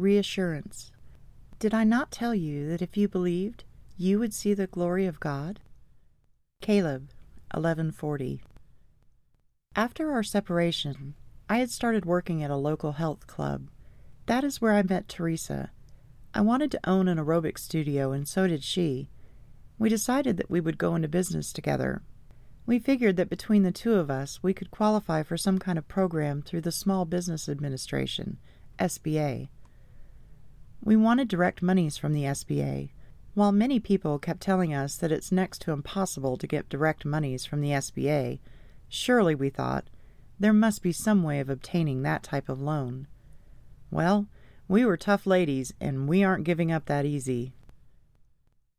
Reassurance. Did I not tell you that if you believed, you would see the glory of God? Caleb, 1140. After our separation, I had started working at a local health club. That is where I met Teresa. I wanted to own an aerobic studio, and so did she. We decided that we would go into business together. We figured that between the two of us, we could qualify for some kind of program through the Small Business Administration, SBA. We wanted direct monies from the SBA. While many people kept telling us that it's next to impossible to get direct monies from the SBA, surely, we thought, there must be some way of obtaining that type of loan. Well, we were tough ladies, and we aren't giving up that easy.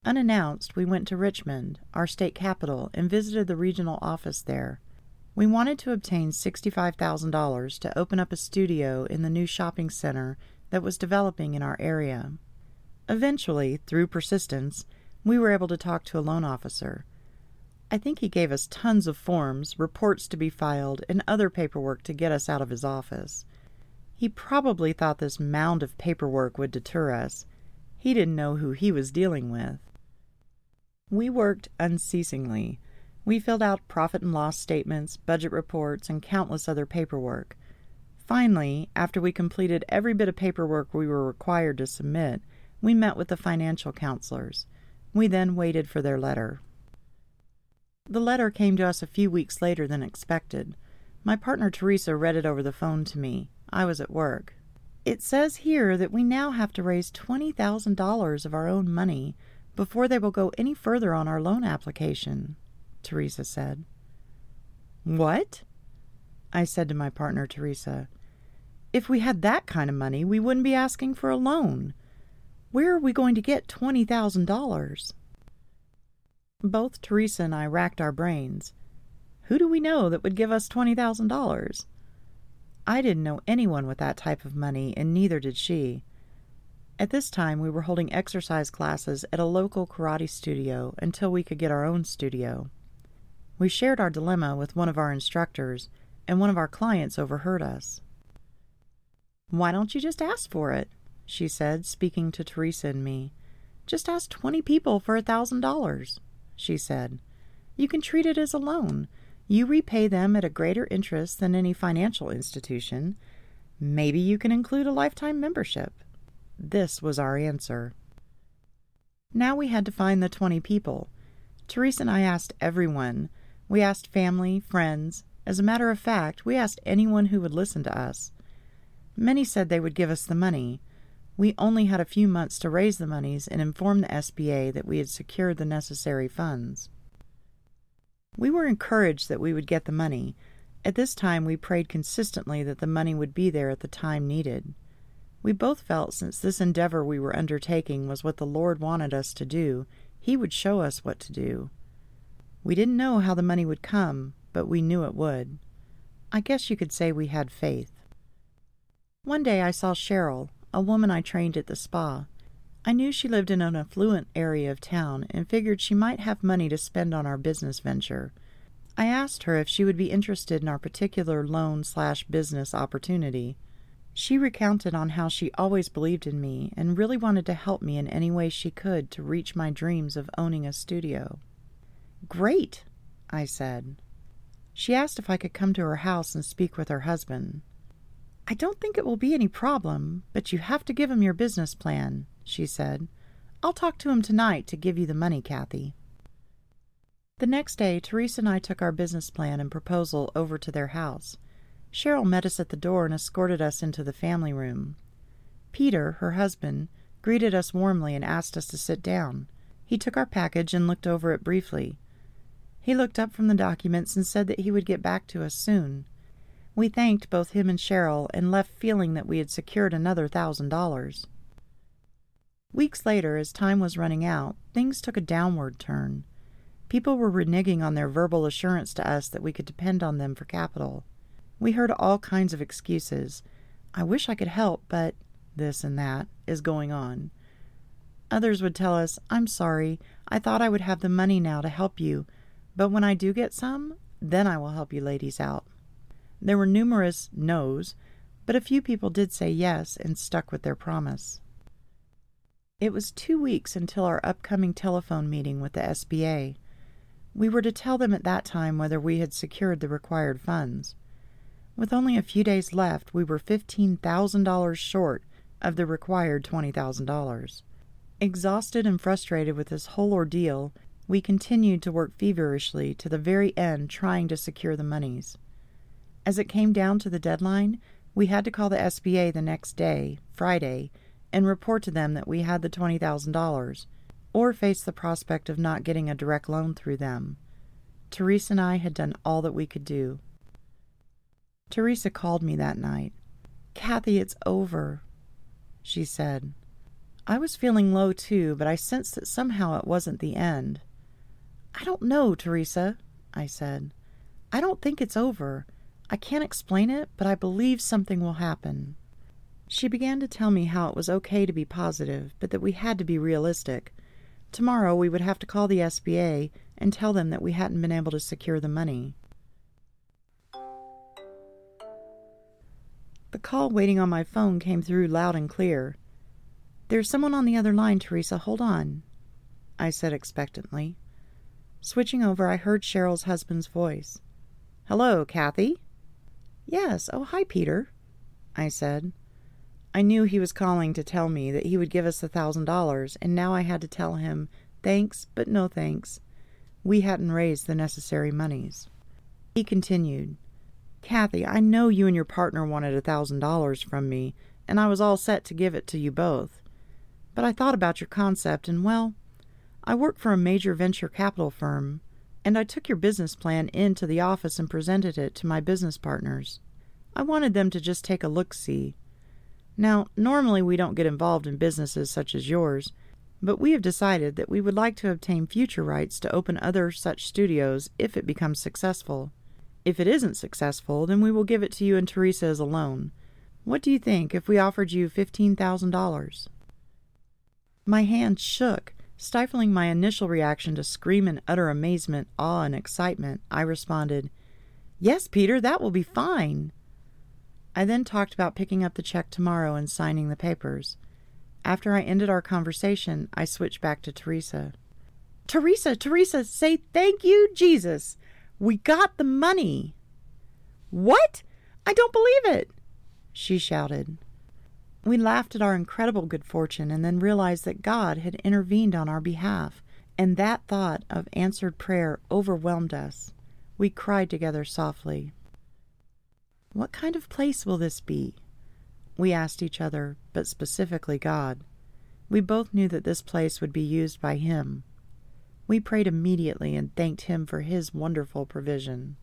Unannounced, we went to Richmond, our state capital, and visited the regional office there. We wanted to obtain $65,000 to open up a studio in the new shopping center that was developing in our area. Eventually, through persistence, we were able to talk to a loan officer. I think he gave us tons of forms, reports to be filed, and other paperwork to get us out of his office. He probably thought this mound of paperwork would deter us. He didn't know who he was dealing with. We worked unceasingly. We filled out profit and loss statements, budget reports, and countless other paperwork. Finally, after we completed every bit of paperwork we were required to submit, we met with the financial counselors. We then waited for their letter. The letter came to us a few weeks later than expected. My partner Teresa read it over the phone to me. I was at work. It says here that we now have to raise $20,000 of our own money before they will go any further on our loan application, Teresa said. What? I said to my partner, Teresa. If we had that kind of money, we wouldn't be asking for a loan. Where are we going to get $20,000? Both Teresa and I racked our brains. Who do we know that would give us $20,000? I didn't know anyone with that type of money, and neither did she. At this time, we were holding exercise classes at a local karate studio until we could get our own studio. We shared our dilemma with one of our instructors, and one of our clients overheard us. Why don't you just ask for it? she said, speaking to Teresa and me. Just ask twenty people for a thousand dollars, she said. You can treat it as a loan. You repay them at a greater interest than any financial institution. Maybe you can include a lifetime membership. This was our answer. Now we had to find the 20 people. Teresa and I asked everyone. We asked family, friends. As a matter of fact, we asked anyone who would listen to us. Many said they would give us the money. We only had a few months to raise the monies and inform the SBA that we had secured the necessary funds. We were encouraged that we would get the money. At this time, we prayed consistently that the money would be there at the time needed. We both felt since this endeavor we were undertaking was what the Lord wanted us to do, He would show us what to do. We didn't know how the money would come, but we knew it would. I guess you could say we had faith. One day I saw Cheryl, a woman I trained at the spa. I knew she lived in an affluent area of town and figured she might have money to spend on our business venture. I asked her if she would be interested in our particular loan slash business opportunity. She recounted on how she always believed in me and really wanted to help me in any way she could to reach my dreams of owning a studio. Great, I said. She asked if I could come to her house and speak with her husband. I don't think it will be any problem, but you have to give him your business plan, she said. I'll talk to him tonight to give you the money, Kathy. The next day, Teresa and I took our business plan and proposal over to their house. Cheryl met us at the door and escorted us into the family room. Peter, her husband, greeted us warmly and asked us to sit down. He took our package and looked over it briefly. He looked up from the documents and said that he would get back to us soon. We thanked both him and Cheryl and left feeling that we had secured another thousand dollars. Weeks later, as time was running out, things took a downward turn. People were reneging on their verbal assurance to us that we could depend on them for capital. We heard all kinds of excuses. I wish I could help, but this and that is going on. Others would tell us, I'm sorry, I thought I would have the money now to help you, but when I do get some, then I will help you ladies out. There were numerous no's, but a few people did say yes and stuck with their promise. It was two weeks until our upcoming telephone meeting with the SBA. We were to tell them at that time whether we had secured the required funds. With only a few days left, we were $15,000 short of the required $20,000. Exhausted and frustrated with this whole ordeal, we continued to work feverishly to the very end trying to secure the monies. As it came down to the deadline, we had to call the SBA the next day, Friday, and report to them that we had the $20,000, or face the prospect of not getting a direct loan through them. Teresa and I had done all that we could do. Teresa called me that night. Kathy, it's over, she said. I was feeling low too, but I sensed that somehow it wasn't the end. I don't know, Teresa, I said. I don't think it's over. I can't explain it, but I believe something will happen. She began to tell me how it was okay to be positive, but that we had to be realistic. Tomorrow we would have to call the SBA and tell them that we hadn't been able to secure the money. The call waiting on my phone came through loud and clear. There's someone on the other line, Teresa. Hold on, I said expectantly. Switching over, I heard Cheryl's husband's voice. Hello, Kathy? Yes. Oh, hi, Peter, I said. I knew he was calling to tell me that he would give us the thousand dollars, and now I had to tell him, thanks, but no thanks. We hadn't raised the necessary moneys. He continued, Kathy, I know you and your partner wanted a thousand dollars from me, and I was all set to give it to you both. But I thought about your concept, and well, I work for a major venture capital firm, and I took your business plan into the office and presented it to my business partners. I wanted them to just take a look see now, normally we don't get involved in businesses such as yours, but we have decided that we would like to obtain future rights to open other such studios if it becomes successful. If it isn't successful, then we will give it to you and Teresa as a loan. What do you think if we offered you $15,000? My hand shook. Stifling my initial reaction to scream in utter amazement, awe, and excitement, I responded, Yes, Peter, that will be fine. I then talked about picking up the check tomorrow and signing the papers. After I ended our conversation, I switched back to Teresa. Teresa, Teresa, say thank you, Jesus. We got the money. What? I don't believe it, she shouted. We laughed at our incredible good fortune and then realized that God had intervened on our behalf, and that thought of answered prayer overwhelmed us. We cried together softly. What kind of place will this be? We asked each other, but specifically God. We both knew that this place would be used by Him. We prayed immediately and thanked Him for His wonderful provision.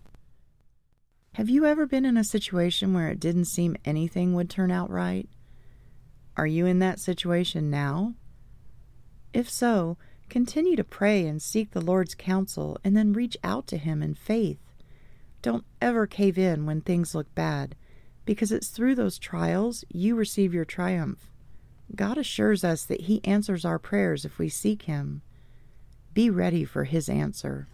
Have you ever been in a situation where it didn't seem anything would turn out right? Are you in that situation now? If so, continue to pray and seek the Lord's counsel and then reach out to Him in faith. Don't ever cave in when things look bad, because it's through those trials you receive your triumph. God assures us that He answers our prayers if we seek Him. Be ready for His answer.